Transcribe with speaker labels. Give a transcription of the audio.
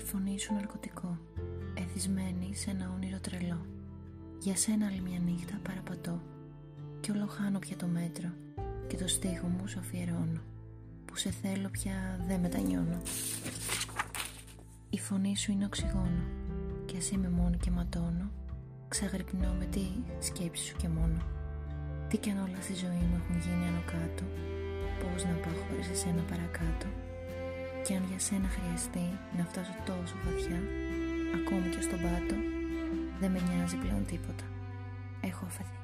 Speaker 1: φωνή σου ναρκωτικό, εθισμένη σε ένα όνειρο τρελό. Για σένα άλλη μια νύχτα παραπατώ κι όλο χάνω πια το μέτρο και το στίχο μου σου αφιερώνω που σε θέλω πια δεν μετανιώνω. Η φωνή σου είναι οξυγόνο κι ας είμαι μόνη και ματώνω ξαγρυπνώ με τη σκέψη σου και μόνο. Τι κι αν όλα στη ζωή μου έχουν γίνει άνω κάτω πώς να πάω χωρίς εσένα παρακάτω και αν για σένα χρειαστεί να φτάσω τόσο βαθιά ακόμη και στον πάτο δεν με νοιάζει πλέον τίποτα. Έχω αφαιθεί